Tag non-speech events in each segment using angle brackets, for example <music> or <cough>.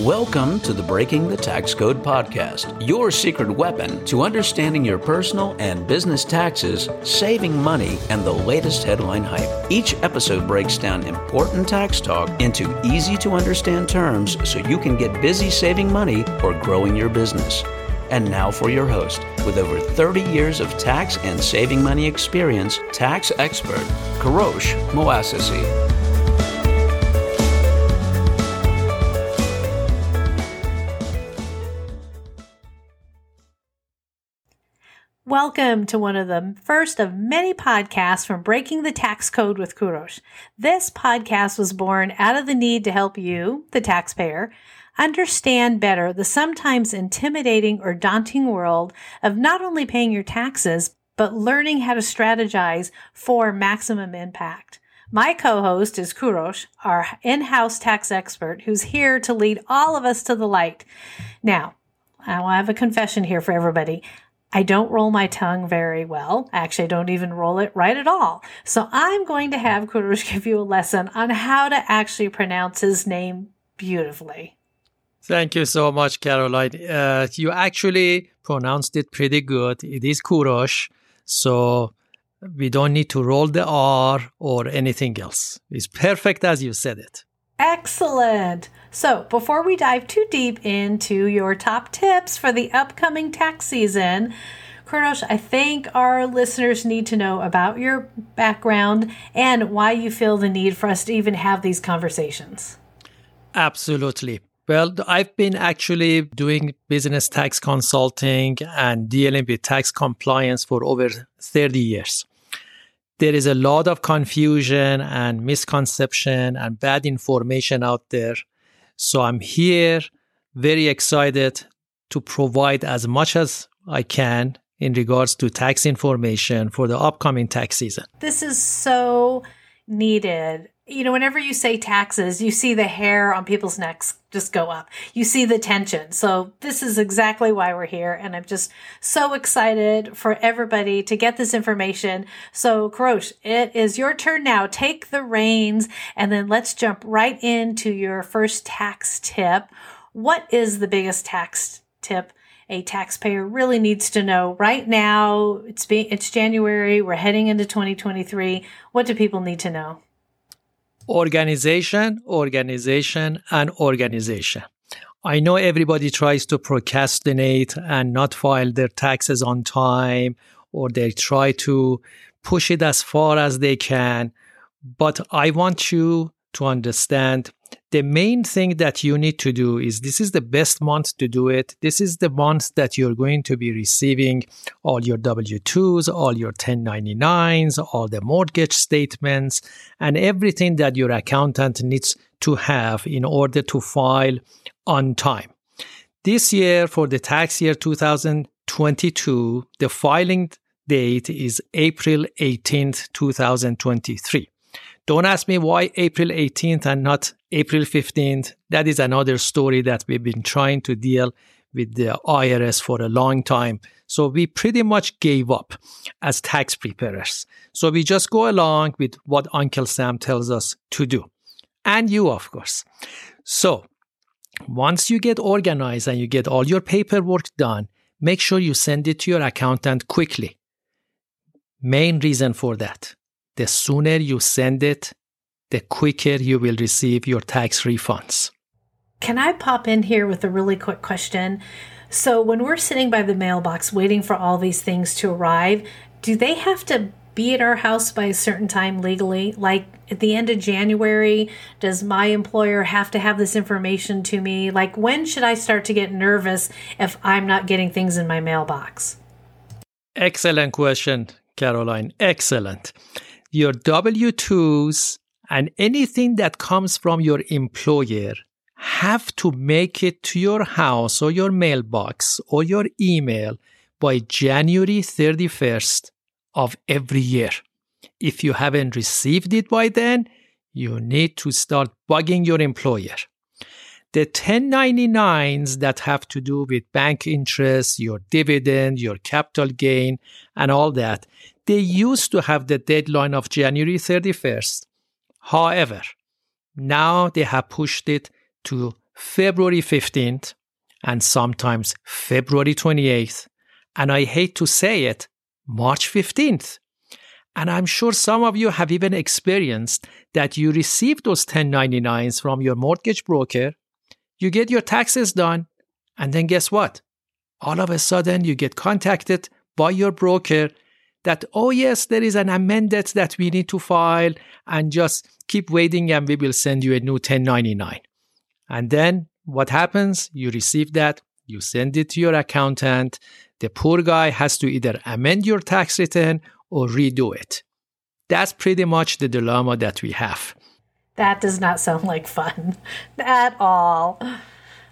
Welcome to the Breaking the Tax Code podcast, your secret weapon to understanding your personal and business taxes, saving money, and the latest headline hype. Each episode breaks down important tax talk into easy to understand terms so you can get busy saving money or growing your business. And now for your host, with over 30 years of tax and saving money experience, tax expert, Kurosh Moassessi. Welcome to one of the first of many podcasts from Breaking the Tax Code with Kurosh. This podcast was born out of the need to help you, the taxpayer, understand better the sometimes intimidating or daunting world of not only paying your taxes, but learning how to strategize for maximum impact. My co host is Kurosh, our in house tax expert, who's here to lead all of us to the light. Now, I have a confession here for everybody. I don't roll my tongue very well. Actually, I don't even roll it right at all. So I'm going to have Kurosh <laughs> give you a lesson on how to actually pronounce his name beautifully. Thank you so much, Caroline. Uh, you actually pronounced it pretty good. It is Kurosh. So we don't need to roll the R or anything else. It's perfect as you said it. Excellent. So, before we dive too deep into your top tips for the upcoming tax season, Kurosh, I think our listeners need to know about your background and why you feel the need for us to even have these conversations. Absolutely. Well, I've been actually doing business tax consulting and dealing with tax compliance for over 30 years there is a lot of confusion and misconception and bad information out there. So I'm here very excited to provide as much as I can in regards to tax information for the upcoming tax season. This is so needed you know, whenever you say taxes, you see the hair on people's necks just go up. You see the tension. So this is exactly why we're here. And I'm just so excited for everybody to get this information. So Kurosh, it is your turn now. Take the reins and then let's jump right into your first tax tip. What is the biggest tax tip a taxpayer really needs to know right now? It's be, it's January. We're heading into 2023. What do people need to know? Organization, organization, and organization. I know everybody tries to procrastinate and not file their taxes on time, or they try to push it as far as they can. But I want you to understand the main thing that you need to do is this is the best month to do it. This is the month that you're going to be receiving all your W 2s, all your 1099s, all the mortgage statements, and everything that your accountant needs to have in order to file on time. This year, for the tax year 2022, the filing date is April 18th, 2023. Don't ask me why April 18th and not April 15th. That is another story that we've been trying to deal with the IRS for a long time. So we pretty much gave up as tax preparers. So we just go along with what Uncle Sam tells us to do. And you, of course. So once you get organized and you get all your paperwork done, make sure you send it to your accountant quickly. Main reason for that the sooner you send it, the quicker you will receive your tax refunds. Can I pop in here with a really quick question? So, when we're sitting by the mailbox waiting for all these things to arrive, do they have to be at our house by a certain time legally? Like at the end of January, does my employer have to have this information to me? Like, when should I start to get nervous if I'm not getting things in my mailbox? Excellent question, Caroline. Excellent your W 2s and anything that comes from your employer have to make it to your house or your mailbox or your email by January 31st of every year. If you haven't received it by then, you need to start bugging your employer. The 1099s that have to do with bank interest, your dividend, your capital gain, and all that, they used to have the deadline of January 31st. However, now they have pushed it to February 15th and sometimes February 28th. And I hate to say it, March 15th. And I'm sure some of you have even experienced that you receive those 1099s from your mortgage broker, you get your taxes done, and then guess what? All of a sudden, you get contacted by your broker that, oh, yes, there is an amendment that we need to file, and just keep waiting, and we will send you a new 1099. And then what happens? You receive that, you send it to your accountant. The poor guy has to either amend your tax return or redo it. That's pretty much the dilemma that we have. That does not sound like fun <laughs> at all.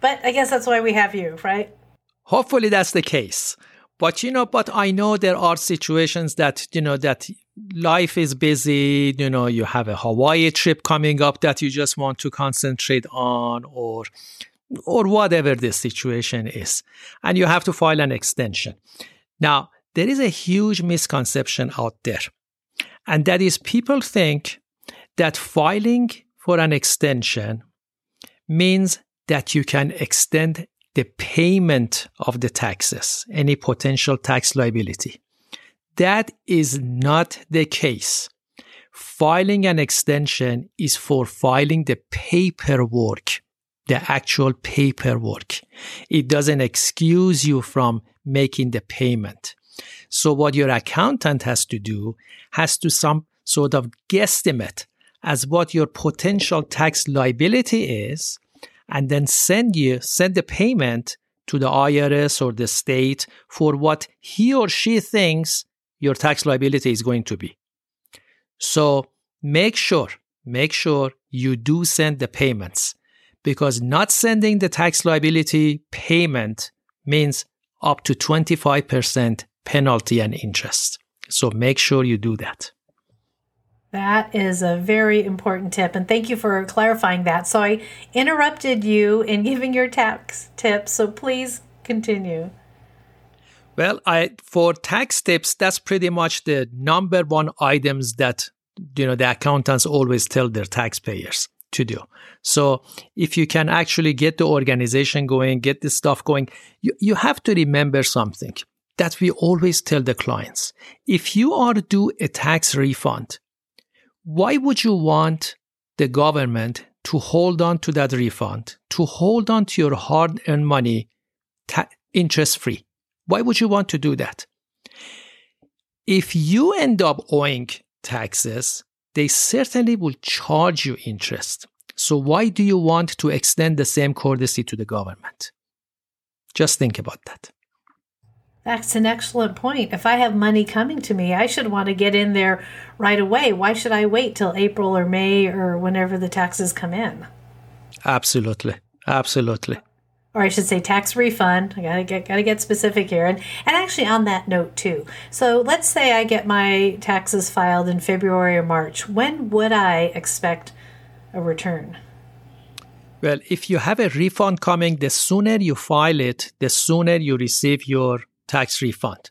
But I guess that's why we have you, right? Hopefully that's the case. But you know, but I know there are situations that, you know, that life is busy, you know, you have a Hawaii trip coming up that you just want to concentrate on or or whatever the situation is. And you have to file an extension. Now, there is a huge misconception out there. And that is people think that filing for an extension means that you can extend the payment of the taxes, any potential tax liability. That is not the case. Filing an extension is for filing the paperwork, the actual paperwork. It doesn't excuse you from making the payment. So what your accountant has to do has to some sort of guesstimate as what your potential tax liability is and then send you send the payment to the IRS or the state for what he or she thinks your tax liability is going to be. So make sure, make sure you do send the payments because not sending the tax liability payment means up to 25% penalty and interest. So make sure you do that. That is a very important tip. And thank you for clarifying that. So I interrupted you in giving your tax tips. So please continue. Well, I for tax tips, that's pretty much the number one items that you know the accountants always tell their taxpayers to do. So if you can actually get the organization going, get the stuff going, you, you have to remember something that we always tell the clients. If you are due a tax refund, why would you want the government to hold on to that refund, to hold on to your hard earned money ta- interest free? Why would you want to do that? If you end up owing taxes, they certainly will charge you interest. So, why do you want to extend the same courtesy to the government? Just think about that. That's an excellent point. If I have money coming to me, I should want to get in there right away. Why should I wait till April or May or whenever the taxes come in? Absolutely. Absolutely. Or I should say tax refund. I gotta get gotta get specific here. And and actually on that note too. So let's say I get my taxes filed in February or March. When would I expect a return? Well, if you have a refund coming, the sooner you file it, the sooner you receive your tax refund.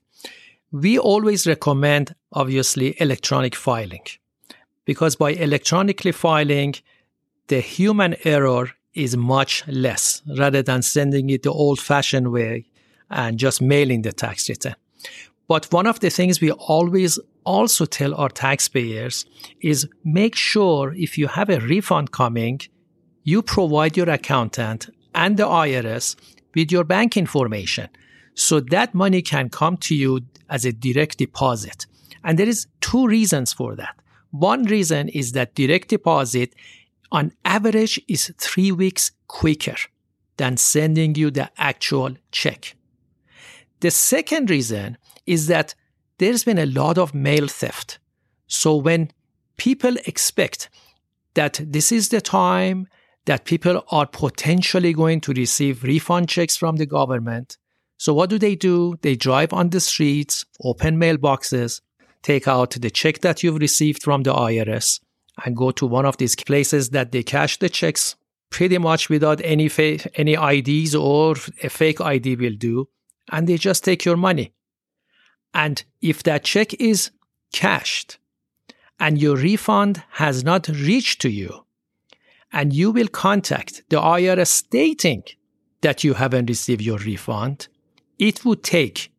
We always recommend, obviously, electronic filing because by electronically filing, the human error is much less rather than sending it the old fashioned way and just mailing the tax return. But one of the things we always also tell our taxpayers is make sure if you have a refund coming, you provide your accountant and the IRS with your bank information so that money can come to you as a direct deposit. And there is two reasons for that. One reason is that direct deposit on average is three weeks quicker than sending you the actual check. The second reason is that there's been a lot of mail theft. So when people expect that this is the time that people are potentially going to receive refund checks from the government, so what do they do? They drive on the streets, open mailboxes, take out the check that you've received from the IRS, and go to one of these places that they cash the checks pretty much without any fa- any IDs or a fake ID will do, and they just take your money. And if that check is cashed and your refund has not reached to you, and you will contact the IRS stating that you haven't received your refund, it would take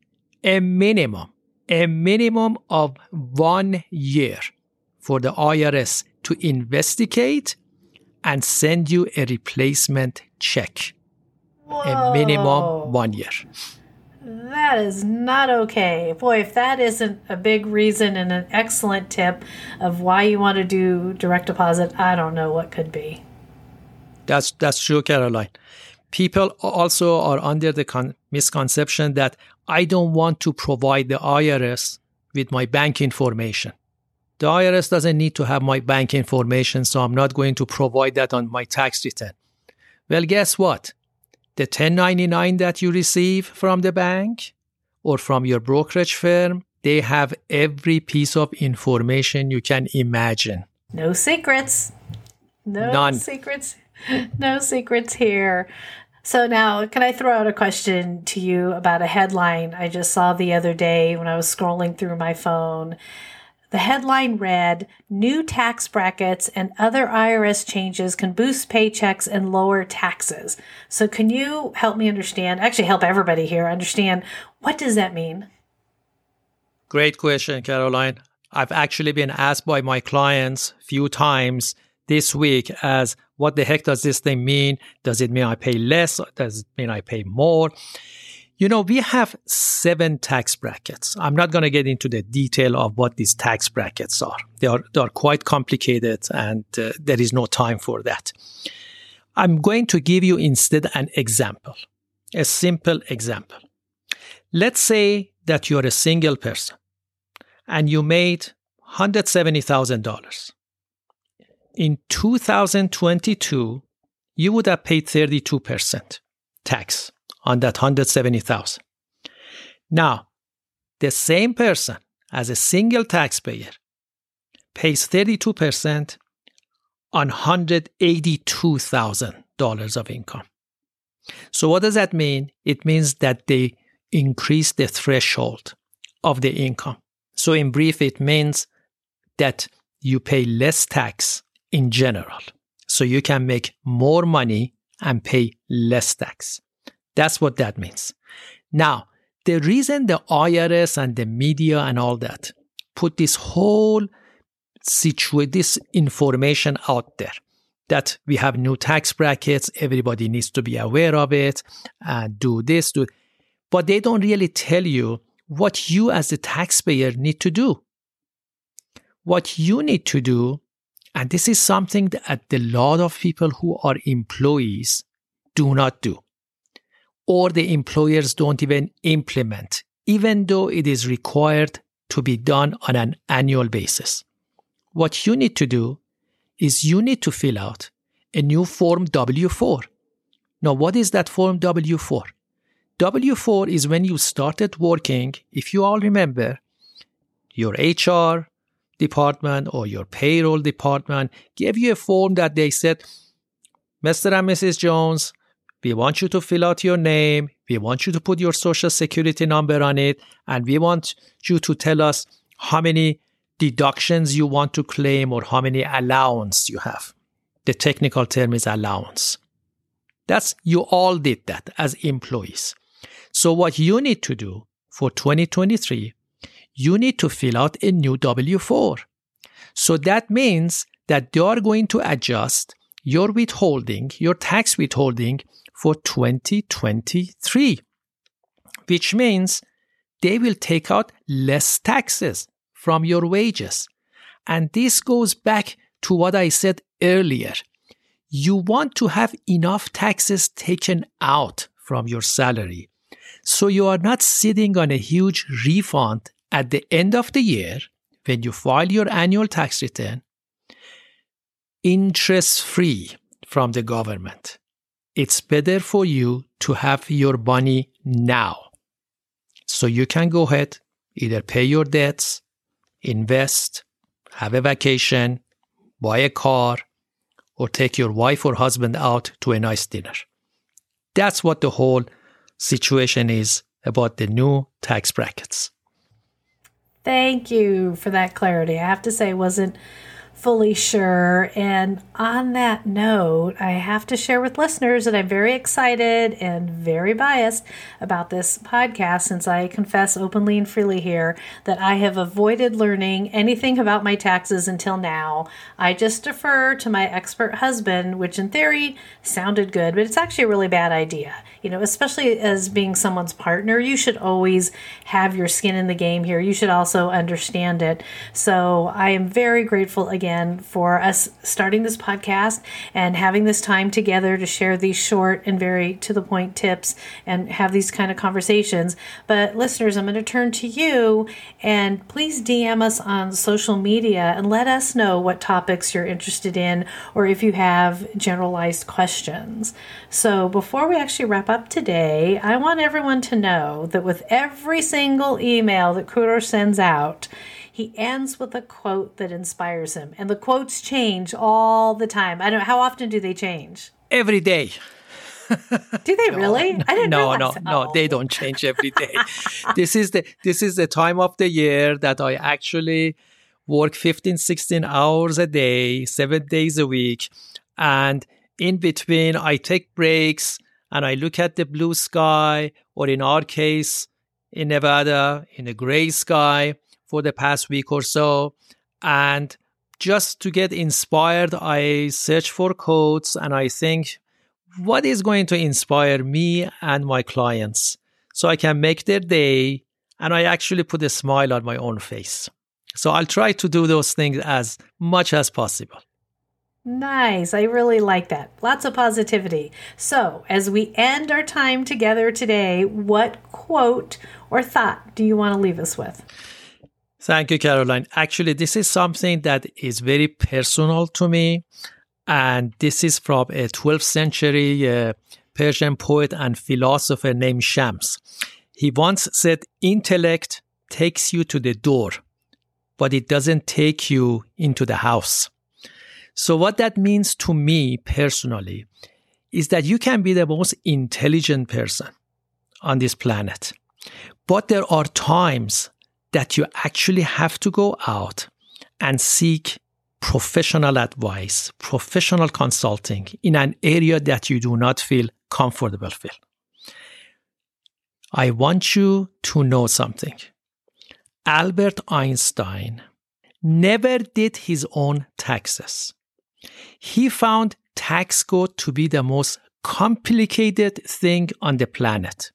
a minimum, a minimum of one year for the IRS to investigate and send you a replacement check. Whoa. A minimum one year. That is not okay. Boy, if that isn't a big reason and an excellent tip of why you want to do direct deposit, I don't know what could be. That's that's true, Caroline. People also are under the con- misconception that I don't want to provide the IRS with my bank information. The IRS doesn't need to have my bank information, so I'm not going to provide that on my tax return. Well, guess what? The 1099 that you receive from the bank or from your brokerage firm, they have every piece of information you can imagine. No secrets. No None. secrets. <laughs> No secrets here. So now, can I throw out a question to you about a headline I just saw the other day when I was scrolling through my phone? The headline read New tax brackets and other IRS changes can boost paychecks and lower taxes. So, can you help me understand, actually, help everybody here understand what does that mean? Great question, Caroline. I've actually been asked by my clients few times this week as what the heck does this thing mean? Does it mean I pay less? Does it mean I pay more? You know, we have seven tax brackets. I'm not going to get into the detail of what these tax brackets are. They are, they are quite complicated and uh, there is no time for that. I'm going to give you instead an example, a simple example. Let's say that you're a single person and you made $170,000. In 2022, you would have paid 32% tax on that 170,000. Now, the same person as a single taxpayer pays 32% on $182,000 of income. So what does that mean? It means that they increase the threshold of the income. So in brief, it means that you pay less tax in general. So you can make more money and pay less tax. That's what that means. Now, the reason the IRS and the media and all that put this whole situation, this information out there that we have new tax brackets, everybody needs to be aware of it, and do this, do. But they don't really tell you what you as the taxpayer need to do. What you need to do, and this is something that uh, a lot of people who are employees do not do, or the employers don't even implement, even though it is required to be done on an annual basis. What you need to do is you need to fill out a new Form W 4. Now, what is that Form W 4? W 4 is when you started working, if you all remember, your HR department or your payroll department gave you a form that they said, Mr. and Mrs. Jones, we want you to fill out your name, we want you to put your social security number on it, and we want you to tell us how many deductions you want to claim or how many allowance you have. The technical term is allowance. That's you all did that as employees. So what you need to do for 2023, you need to fill out a new W4. So that means that they are going to adjust your withholding, your tax withholding for 2023, which means they will take out less taxes from your wages. And this goes back to what I said earlier. You want to have enough taxes taken out from your salary. So you are not sitting on a huge refund at the end of the year when you file your annual tax return, interest free from the government. It's better for you to have your money now. So you can go ahead, either pay your debts, invest, have a vacation, buy a car, or take your wife or husband out to a nice dinner. That's what the whole situation is about the new tax brackets. Thank you for that clarity. I have to say, wasn't fully sure. And on that note, I have to share with listeners that I'm very excited and very biased about this podcast since I confess openly and freely here that I have avoided learning anything about my taxes until now. I just defer to my expert husband, which in theory sounded good, but it's actually a really bad idea. You know, especially as being someone's partner, you should always have your skin in the game here. You should also understand it. So I am very grateful again for us starting this podcast and having this time together to share these short and very to the point tips and have these kind of conversations. But listeners, I'm going to turn to you and please DM us on social media and let us know what topics you're interested in or if you have generalized questions. So before we actually wrap up today, I want everyone to know that with every single email that Kurosh sends out, he ends with a quote that inspires him. And the quotes change all the time. I don't how often do they change? Every day. <laughs> do they really? I didn't know. no, no, oh. no, they don't change every day. <laughs> this is the this is the time of the year that I actually work 15 16 hours a day, 7 days a week and in between I take breaks and I look at the blue sky or in our case in Nevada in a gray sky for the past week or so. And just to get inspired, I search for quotes and I think, what is going to inspire me and my clients so I can make their day and I actually put a smile on my own face. So I'll try to do those things as much as possible. Nice. I really like that. Lots of positivity. So, as we end our time together today, what quote or thought do you want to leave us with? Thank you, Caroline. Actually, this is something that is very personal to me. And this is from a 12th century uh, Persian poet and philosopher named Shams. He once said, Intellect takes you to the door, but it doesn't take you into the house. So, what that means to me personally is that you can be the most intelligent person on this planet, but there are times that you actually have to go out and seek professional advice, professional consulting in an area that you do not feel comfortable with. I want you to know something. Albert Einstein never did his own taxes. He found tax code to be the most complicated thing on the planet.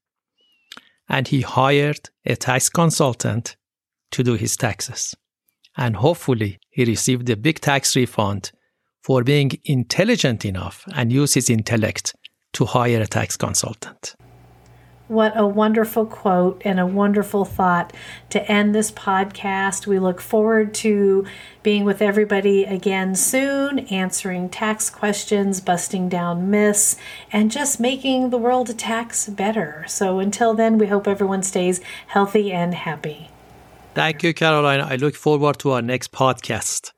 And he hired a tax consultant to do his taxes. And hopefully, he received a big tax refund for being intelligent enough and use his intellect to hire a tax consultant. What a wonderful quote and a wonderful thought to end this podcast. We look forward to being with everybody again soon, answering tax questions, busting down myths, and just making the world tax better. So until then, we hope everyone stays healthy and happy. Thank you, Caroline. I look forward to our next podcast.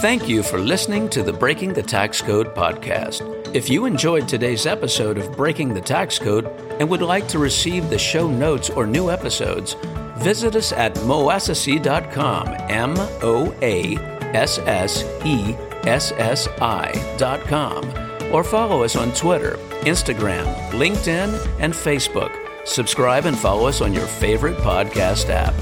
Thank you for listening to the Breaking the Tax Code podcast. If you enjoyed today's episode of Breaking the Tax Code and would like to receive the show notes or new episodes, visit us at moassessi.com, M O A S S E S S I.com or follow us on Twitter, Instagram, LinkedIn, and Facebook. Subscribe and follow us on your favorite podcast app.